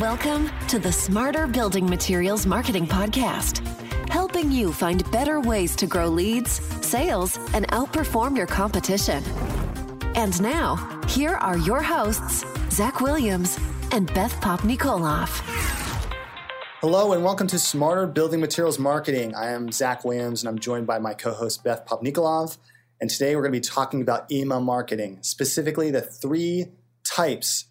Welcome to the Smarter Building Materials Marketing Podcast, helping you find better ways to grow leads, sales, and outperform your competition. And now, here are your hosts, Zach Williams and Beth Popnikolov. Hello, and welcome to Smarter Building Materials Marketing. I am Zach Williams, and I'm joined by my co host, Beth Popnikolov. And today we're going to be talking about email marketing, specifically the three types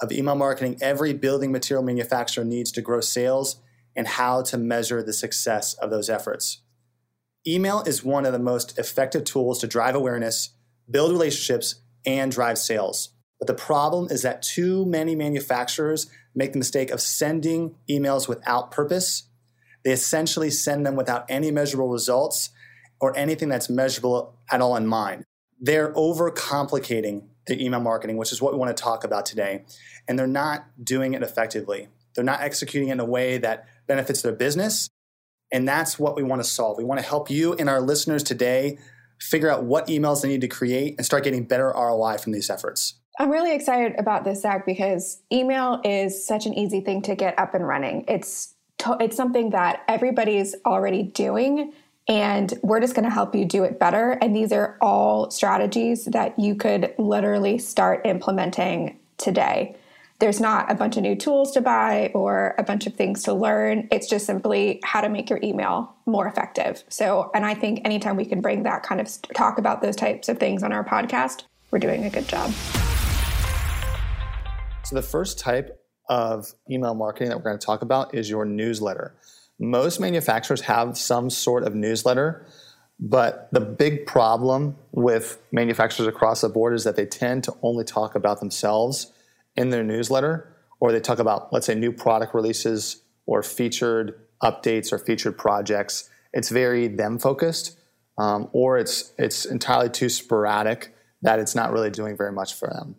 of email marketing every building material manufacturer needs to grow sales and how to measure the success of those efforts. Email is one of the most effective tools to drive awareness, build relationships, and drive sales. But the problem is that too many manufacturers make the mistake of sending emails without purpose. They essentially send them without any measurable results or anything that's measurable at all in mind. They're overcomplicating the email marketing, which is what we want to talk about today. And they're not doing it effectively. They're not executing it in a way that benefits their business. And that's what we want to solve. We want to help you and our listeners today figure out what emails they need to create and start getting better ROI from these efforts. I'm really excited about this, Zach, because email is such an easy thing to get up and running. It's to- it's something that everybody's already doing and we're just going to help you do it better. And these are all strategies that you could literally start implementing today. There's not a bunch of new tools to buy or a bunch of things to learn. It's just simply how to make your email more effective. So, and I think anytime we can bring that kind of talk about those types of things on our podcast, we're doing a good job. So, the first type of email marketing that we're going to talk about is your newsletter. Most manufacturers have some sort of newsletter, but the big problem with manufacturers across the board is that they tend to only talk about themselves in their newsletter, or they talk about, let's say, new product releases or featured updates or featured projects. It's very them focused, um, or it's it's entirely too sporadic that it's not really doing very much for them.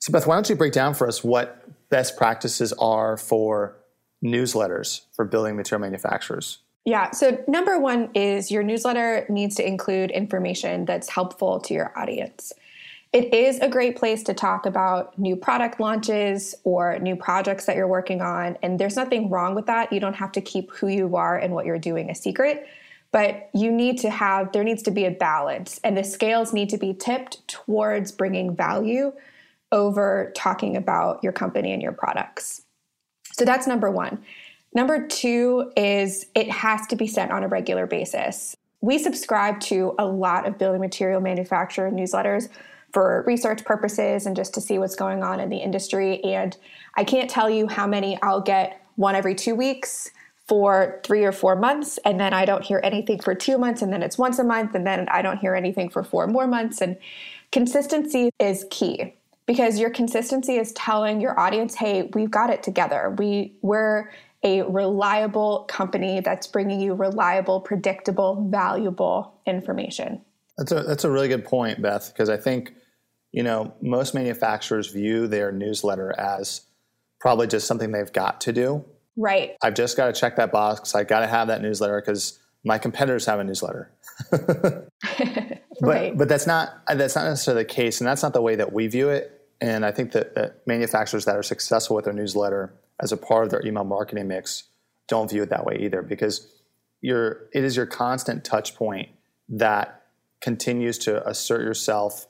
So, Beth, why don't you break down for us what best practices are for newsletters for building material manufacturers? Yeah. So, number one is your newsletter needs to include information that's helpful to your audience. It is a great place to talk about new product launches or new projects that you're working on. And there's nothing wrong with that. You don't have to keep who you are and what you're doing a secret. But you need to have, there needs to be a balance, and the scales need to be tipped towards bringing value over talking about your company and your products. So that's number one. Number two is it has to be sent on a regular basis. We subscribe to a lot of building material manufacturer newsletters for research purposes and just to see what's going on in the industry. And I can't tell you how many I'll get one every two weeks for three or four months, and then I don't hear anything for two months, and then it's once a month, and then I don't hear anything for four more months. And consistency is key because your consistency is telling your audience, hey, we've got it together. We we're a reliable company that's bringing you reliable, predictable, valuable information. That's a that's a really good point, Beth, because I think you know most manufacturers view their newsletter as probably just something they've got to do. Right. I've just got to check that box. I got to have that newsletter because my competitors have a newsletter. right. But but that's not that's not necessarily the case, and that's not the way that we view it. And I think that, that manufacturers that are successful with their newsletter as a part of their email marketing mix don't view it that way either because it is your constant touch point that continues to assert yourself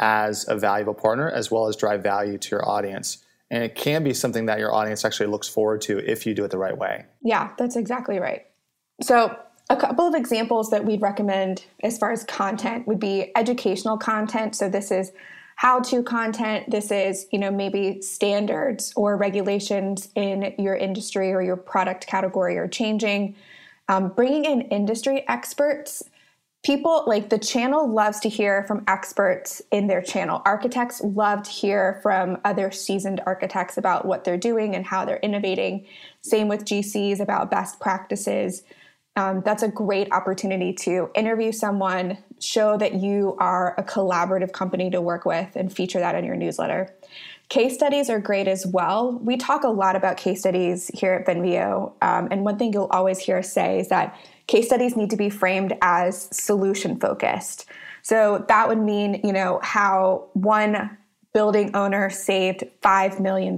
as a valuable partner as well as drive value to your audience. And it can be something that your audience actually looks forward to if you do it the right way. Yeah, that's exactly right. So, a couple of examples that we'd recommend as far as content would be educational content. So, this is how to content this is you know maybe standards or regulations in your industry or your product category are changing. Um, bringing in industry experts people like the channel loves to hear from experts in their channel. Architects love to hear from other seasoned architects about what they're doing and how they're innovating. Same with gcs about best practices. Um, that's a great opportunity to interview someone, show that you are a collaborative company to work with, and feature that in your newsletter. Case studies are great as well. We talk a lot about case studies here at Venveo, um, and one thing you'll always hear us say is that case studies need to be framed as solution focused. So that would mean, you know, how one building owner saved $5 million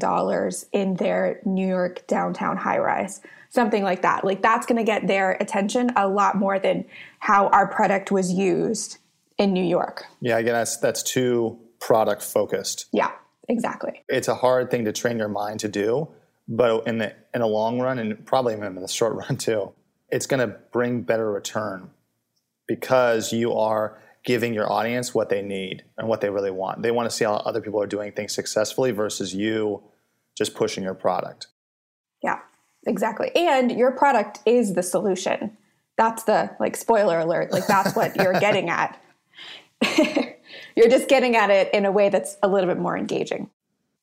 in their New York downtown high rise. Something like that. Like that's going to get their attention a lot more than how our product was used in New York. Yeah, again, that's that's too product focused. Yeah, exactly. It's a hard thing to train your mind to do, but in the in a long run and probably even in the short run too, it's going to bring better return because you are giving your audience what they need and what they really want. They want to see how other people are doing things successfully versus you just pushing your product. Yeah, exactly. And your product is the solution. That's the like spoiler alert, like that's what you're getting at. you're just getting at it in a way that's a little bit more engaging.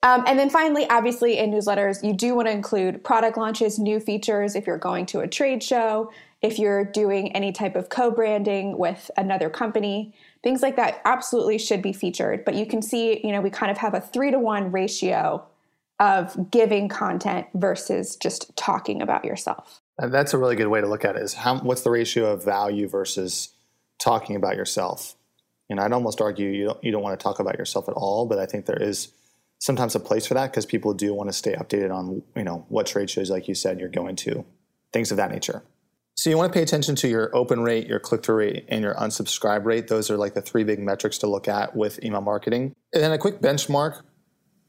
Um, and then finally, obviously, in newsletters, you do want to include product launches, new features if you're going to a trade show, if you're doing any type of co branding with another company, things like that absolutely should be featured. But you can see, you know, we kind of have a three to one ratio of giving content versus just talking about yourself. And that's a really good way to look at it is how what's the ratio of value versus talking about yourself? And I'd almost argue you don't you don't want to talk about yourself at all, but I think there is sometimes a place for that because people do want to stay updated on you know what trade shows like you said you're going to, things of that nature. So you want to pay attention to your open rate, your click through rate, and your unsubscribe rate. Those are like the three big metrics to look at with email marketing. And then a quick benchmark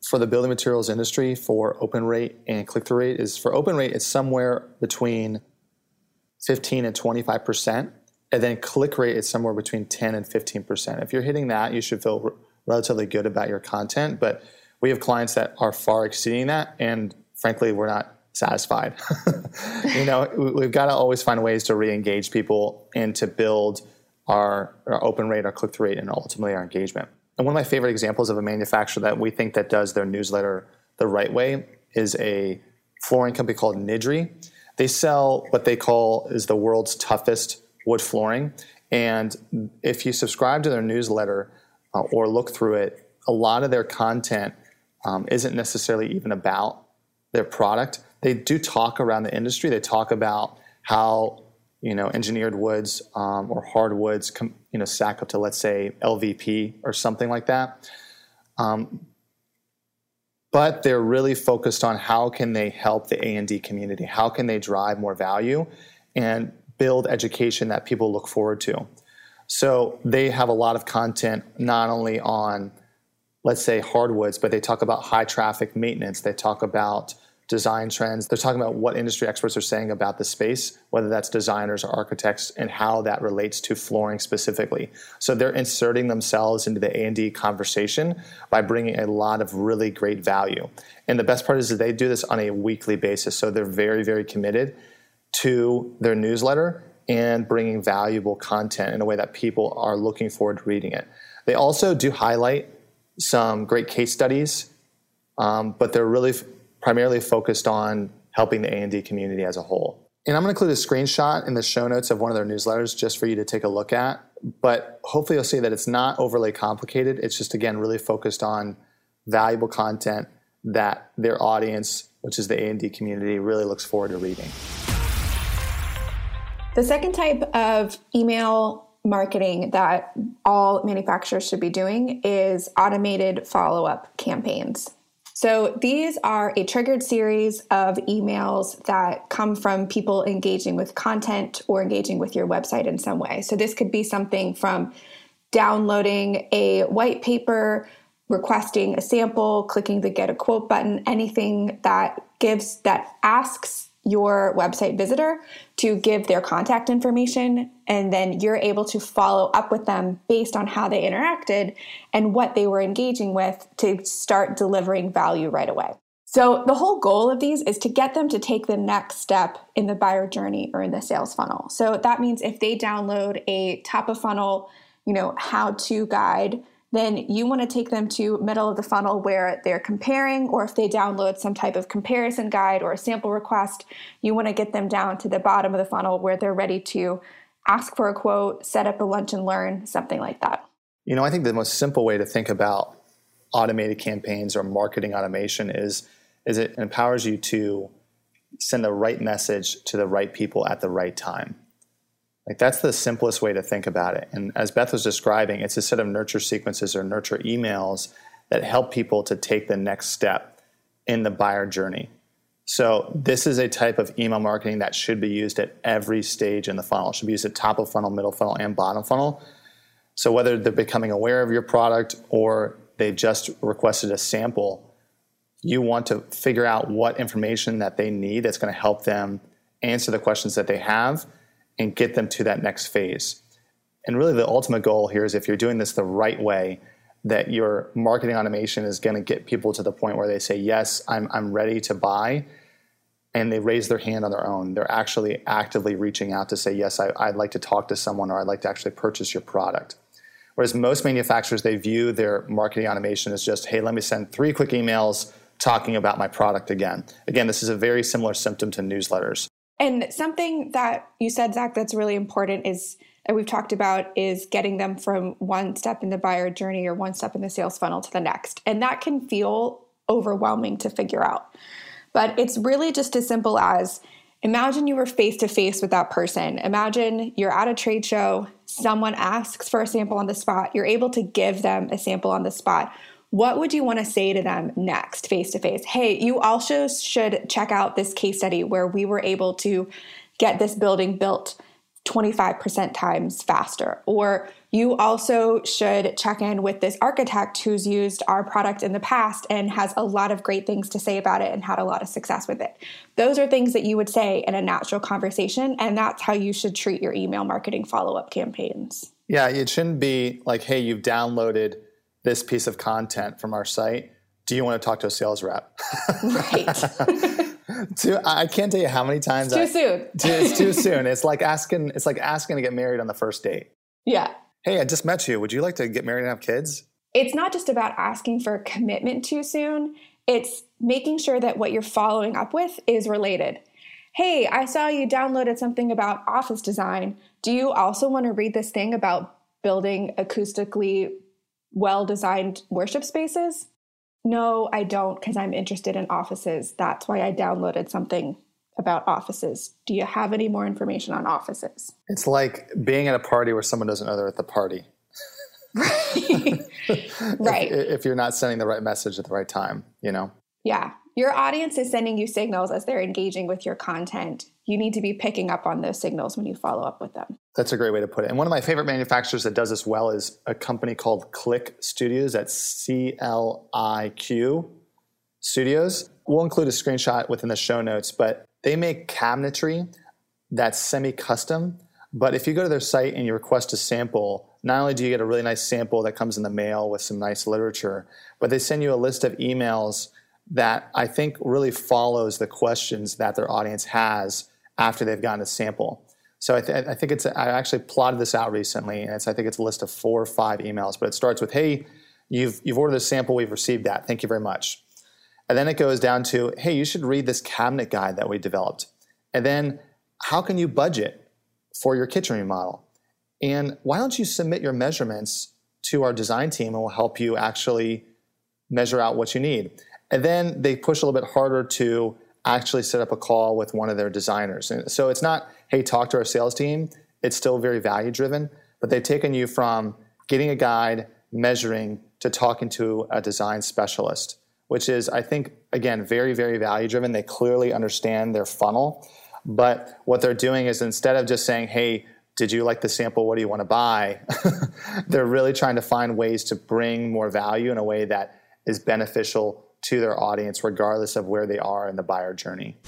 for the building materials industry for open rate and click through rate is for open rate, it's somewhere between 15 and 25%. And then click rate is somewhere between 10 and 15%. If you're hitting that, you should feel r- relatively good about your content. But we have clients that are far exceeding that. And frankly, we're not satisfied. you know, we've got to always find ways to re-engage people and to build our, our open rate, our click-through rate, and ultimately our engagement. And one of my favorite examples of a manufacturer that we think that does their newsletter the right way is a flooring company called Nydree. They sell what they call is the world's toughest wood flooring. And if you subscribe to their newsletter uh, or look through it, a lot of their content um, isn't necessarily even about their product they do talk around the industry. They talk about how you know engineered woods um, or hardwoods com- you know stack up to let's say LVP or something like that. Um, but they're really focused on how can they help the A&D community? How can they drive more value and build education that people look forward to? So they have a lot of content not only on let's say hardwoods, but they talk about high traffic maintenance. They talk about design trends. They're talking about what industry experts are saying about the space, whether that's designers or architects, and how that relates to flooring specifically. So they're inserting themselves into the A&D conversation by bringing a lot of really great value. And the best part is that they do this on a weekly basis. So they're very, very committed to their newsletter and bringing valuable content in a way that people are looking forward to reading it. They also do highlight some great case studies, um, but they're really primarily focused on helping the A&D community as a whole. And I'm going to include a screenshot in the show notes of one of their newsletters just for you to take a look at. But hopefully, you'll see that it's not overly complicated. It's just, again, really focused on valuable content that their audience, which is the A&D community, really looks forward to reading. The second type of email marketing that all manufacturers should be doing is automated follow up campaigns. So these are a triggered series of emails that come from people engaging with content or engaging with your website in some way. So this could be something from downloading a white paper, requesting a sample, clicking the get a quote button, anything that gives that asks your website visitor to give their contact information and then you're able to follow up with them based on how they interacted and what they were engaging with to start delivering value right away. So the whole goal of these is to get them to take the next step in the buyer journey or in the sales funnel. So that means if they download a top of funnel, you know, how to guide then you want to take them to middle of the funnel where they're comparing or if they download some type of comparison guide or a sample request you want to get them down to the bottom of the funnel where they're ready to ask for a quote set up a lunch and learn something like that. You know i think the most simple way to think about automated campaigns or marketing automation is is it empowers you to send the right message to the right people at the right time like that's the simplest way to think about it. And as Beth was describing, it's a set of nurture sequences or nurture emails that help people to take the next step in the buyer journey. So this is a type of email marketing that should be used at every stage in the funnel. It should be used at top of funnel, middle funnel, and bottom funnel. So whether they're becoming aware of your product or they just requested a sample, you want to figure out what information that they need that's going to help them answer the questions that they have and get them to that next phase. And really the ultimate goal here is if you're doing this the right way, that your marketing automation is going to get people to the point where they say, Yes, I'm, I'm ready to buy. And they raise their hand on their own. They're actually actively reaching out to say, Yes, I, I'd like to talk to someone or I'd like to actually purchase your product. Whereas most manufacturers, they view their marketing automation as just, Hey, let me send three quick emails talking about my product again. Again, this is a very similar symptom to newsletters. And something that you said, Zach, that's really important is that we've talked about is getting them from one step in the buyer journey or one step in the sales funnel to the next. And that can feel overwhelming to figure out. But it's really just as simple as imagine you were face to face with that person. Imagine you're at a trade show, someone asks for a sample on the spot, you're able to give them a sample on the spot. What would you want to say to them next, face to face? Hey, you also should check out this case study where we were able to get this building built 25% times faster. Or you also should check in with this architect who's used our product in the past and has a lot of great things to say about it and had a lot of success with it. Those are things that you would say in a natural conversation, and that's how you should treat your email marketing follow up campaigns. Yeah, it shouldn't be like, hey, you've downloaded this piece of content from our site. Do you want to talk to a sales rep? Right. too, I can't tell you how many times. It's too I, soon. it's too soon. It's like asking. It's like asking to get married on the first date. Yeah. Hey, I just met you. Would you like to get married and have kids? It's not just about asking for commitment too soon. It's making sure that what you're following up with is related. Hey, I saw you downloaded something about office design. Do you also want to read this thing about building acoustically well designed worship spaces? No, I don't because I'm interested in offices. That's why I downloaded something about offices. Do you have any more information on offices? It's like being at a party where someone doesn't know they're at the party. right. If, if, you're not sending the right message at the right time, you know? Yeah. Your audience is sending you signals as they're engaging with your content. You need to be picking up on those signals when you follow up with them. That's a great way to put it. And one of my favorite manufacturers that does this well is a company called Cliq Studios. That's C L I Q Studios. We'll include a screenshot within the show notes, but they make cabinetry that's semi custom. But if you go to their site and you request a sample, not only do you get a really nice sample that comes in the mail with some nice literature, but they send you a list of emails that I think really follows the questions that their audience has after they've gotten a sample. So I, th- I think it's I actually plotted this out recently, and it's I think it's a list of four or five emails, but it starts with "Hey, you've you've ordered a sample, we've received that, thank you very much," and then it goes down to "Hey, you should read this cabinet guide that we developed," and then how can you budget for your kitchen remodel, and why don't you submit your measurements to our design team, and we'll help you actually measure out what you need. And then they push a little bit harder to actually set up a call with one of their designers. And so it's not, hey, talk to our sales team. It's still very value driven, but they've taken you from getting a guide, measuring, to talking to a design specialist, which is, I think, again, very, very value driven. They clearly understand their funnel. But what they're doing is instead of just saying, hey, did you like the sample? What do you want to buy? they're really trying to find ways to bring more value in a way that is beneficial to their audience, regardless of where they are in the buyer journey.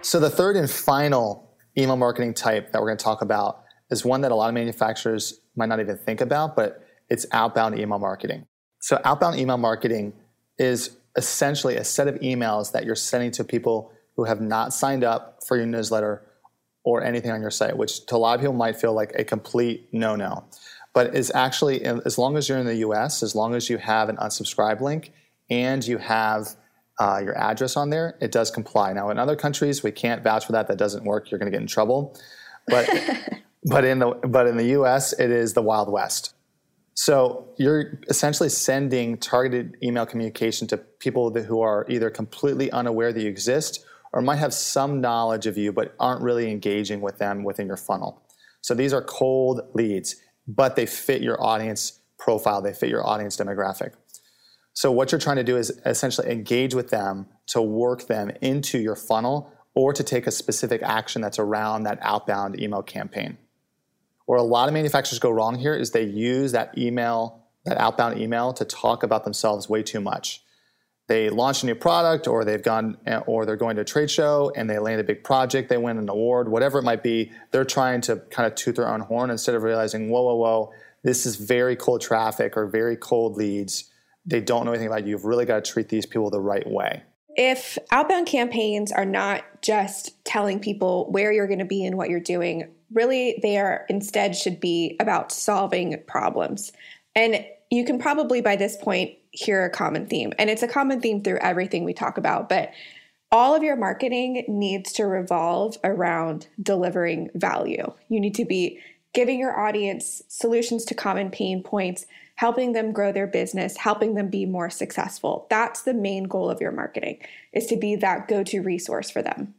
So, the third and final email marketing type that we're going to talk about is one that a lot of manufacturers might not even think about, but it's outbound email marketing. So, outbound email marketing is essentially a set of emails that you're sending to people who have not signed up for your newsletter or anything on your site, which to a lot of people might feel like a complete no no but is actually as long as you're in the US, as long as you have an unsubscribe link and you have uh, your address on there, it does comply. Now, in other countries, we can't vouch for that. That doesn't work. You're going to get in trouble. But but in the but in the U.S., it is the Wild West. So you're essentially sending targeted email communication to people that, who are either completely unaware that you exist or might have some knowledge of you but aren't really engaging with them within your funnel. So these are cold leads but they fit your audience profile, they fit your audience demographic. So, what you're trying to do is essentially engage with them to work them into your funnel or to take a specific action that's around that outbound email campaign. Where a lot of manufacturers go wrong here is they use that email, that outbound email, to talk about themselves way too much they launch a new product or they've gone eh, or they're going to a trade show and they land a big project they win an award whatever it might be they're trying to kind of toot their own horn instead of realizing whoa whoa whoa this is very cold traffic or very cold leads. They don't know anything about you. You've really got to treat these people the right way. If outbound campaigns are not just telling people where you're going to be and what you're doing really they are instead should be about solving problems. And you can probably by this point hear a common theme. And it's a common theme through everything we talk about, but all of your marketing needs to revolve around delivering value. You need to be giving your audience solutions to common pain points, helping them grow their business, helping them be more successful. That's the main goal of your marketing is to be that go-to resource for them.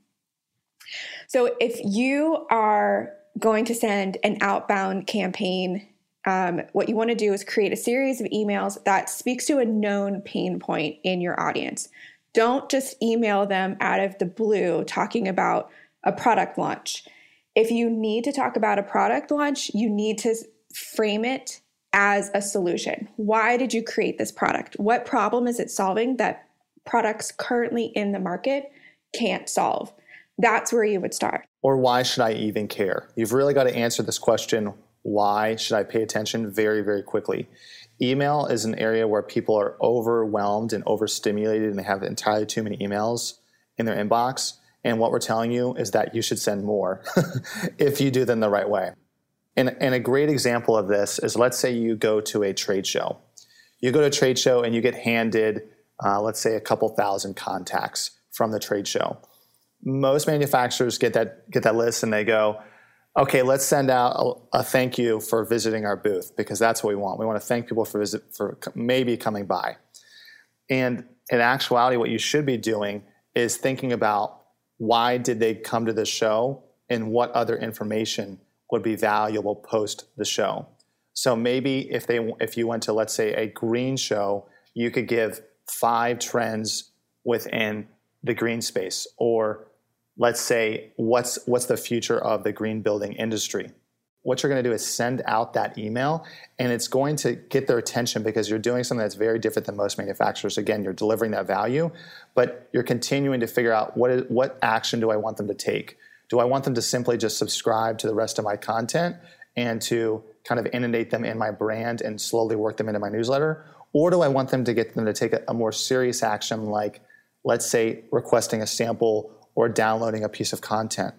So if you are going to send an outbound campaign um, what you want to do is create a series of emails that speaks to a known pain point in your audience. Don't just email them out of the blue talking about a product launch. If you need to talk about a product launch, you need to frame it as a solution. Why did you create this product? What problem is it solving that products currently in the market can't solve? That's where you would start. Or why should I even care? You've really got to answer this question why should I pay attention very, very quickly. Email is an area where people are overwhelmed and overstimulated and they have entirely too many emails in their inbox. And what we're telling you is that you should send more if you do them the right way. And, and a great example of this is let's say you go to a trade show. You go to a trade show and you get handed, uh, let's say, a couple thousand contacts from the trade show. Most manufacturers get that, get that list and they go, okay, let's send out a, a, thank you for visiting our booth because that's what we want. We want to thank people for visit for maybe coming by. And in actuality, what you should be doing is thinking about why did they come to the show and what other information would be valuable post the show. So maybe if they if you went to let's say a green show, you could give five trends within the green space or let's say what's what's the future of the green building industry? What you're going to do is send out that email and it's going to get their attention because you're doing something that's very different than most manufacturers. Again you're delivering that value but you're continuing to figure out what is, what action do i want them to take? Do i want them to simply just subscribe to the rest of my content and to kind of inundate them in my brand and slowly work them into my newsletter? Or do i want them to get them to take a, a more serious action like let's say requesting a sample or downloading a piece of content.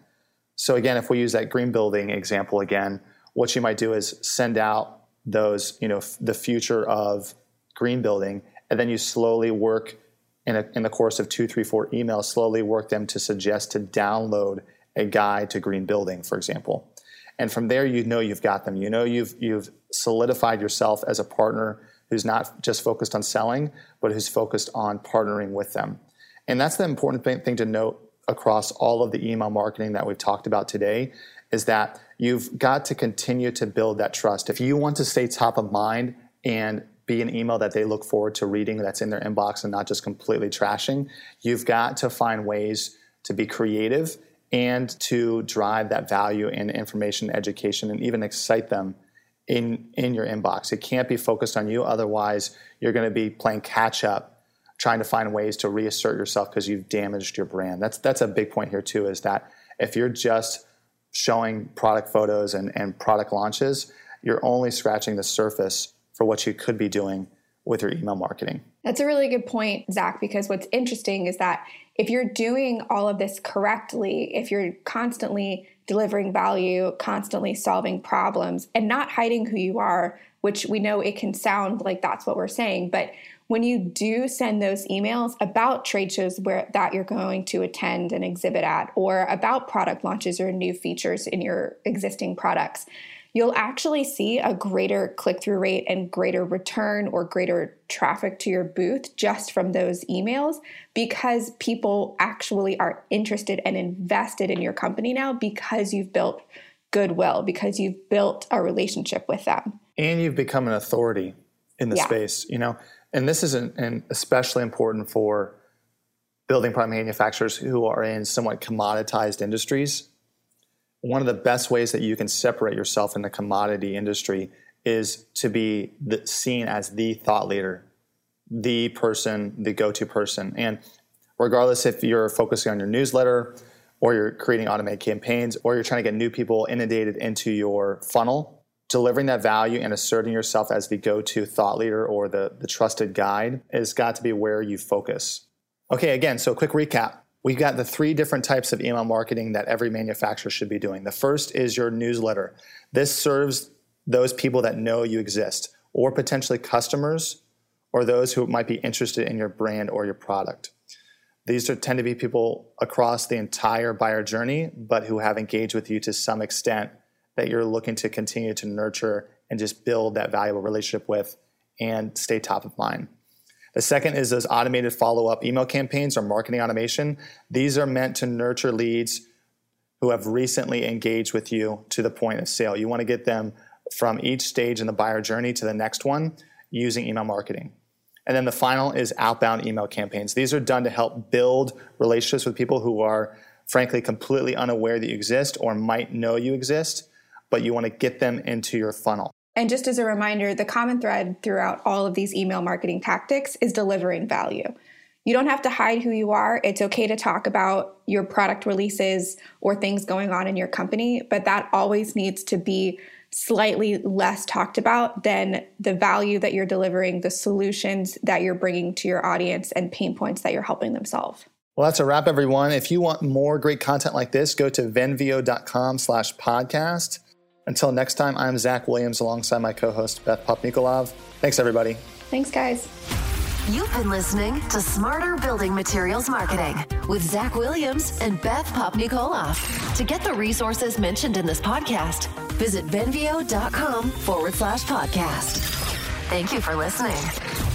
So again, if we use that green building example again, what you might do is send out those, you know, f- the future of green building, and then you slowly work in, a, in the course of two, three, four emails, slowly work them to suggest to download a guide to green building, for example. And from there, you know you've got them. You know you've you've solidified yourself as a partner who's not just focused on selling, but who's focused on partnering with them. And that's the important thing to note across all of the email marketing that we've talked about today is that you've got to continue to build that trust. If you want to stay top of mind and be an email that they look forward to reading that's in their inbox and not just completely trashing, you've got to find ways to be creative and to drive that value and information education and even excite them in in your inbox. It can't be focused on you otherwise you're going to be playing catch up trying to find ways to reassert yourself because you've damaged your brand. That's that's a big point here too. Is that if you're just showing product photos and, and product launches, you're only scratching the surface for what you could be doing with your email marketing. That's a really good point, Zach, because what's interesting is that if you're doing all of this correctly, if you're constantly delivering value, constantly solving problems, and not hiding who you are, which we know it can sound like that's what we're saying, but when you do send those emails about trade shows where that you're going to attend and exhibit at or about product launches or new features in your existing products you'll actually see a greater click-through rate and greater return or greater traffic to your booth just from those emails because people actually are interested and invested in your company now because you've built goodwill because you've built a relationship with them. And you've become an authority in the yeah. space, you know. And this is an, an especially important for building product manufacturers who are in somewhat commoditized industries. One of the best ways that you can separate yourself in the commodity industry is to be the, seen as the thought leader, the person, the go to person. And regardless if you're focusing on your newsletter or you're creating automated campaigns or you're trying to get new people inundated into your funnel, delivering that value and asserting yourself as the go to thought leader or the, the trusted guide has got to be where you focus. Okay, again, so quick recap. We've got the three different types of email marketing that every manufacturer should be doing. The first is your newsletter. This serves those people that know you exist, or potentially customers, or those who might be interested in your brand or your product. These are, tend to be people across the entire buyer journey, but who have engaged with you to some extent that you're looking to continue to nurture and just build that valuable relationship with and stay top of mind. The second is those automated follow up email campaigns or marketing automation. These are meant to nurture leads who have recently engaged with you to the point of sale. You want to get them from each stage in the buyer journey to the next one using email marketing. And then the final is outbound email campaigns. These are done to help build relationships with people who are, frankly, completely unaware that you exist or might know you exist, but you want to get them into your funnel. And just as a reminder, the common thread throughout all of these email marketing tactics is delivering value. You don't have to hide who you are. It's okay to talk about your product releases or things going on in your company, but that always needs to be slightly less talked about than the value that you're delivering, the solutions that you're bringing to your audience, and pain points that you're helping them solve. Well, that's a wrap, everyone. If you want more great content like this, go to venveo.com slash podcast. Until next time, I'm Zach Williams alongside my co-host Beth Popnikolov. Thanks, everybody. Thanks, guys. You've been listening to Smarter Building Materials Marketing with Zach Williams and Beth Popnikolov. To get the resources mentioned in this podcast, visit venveo.com forward slash podcast. Thank you for listening.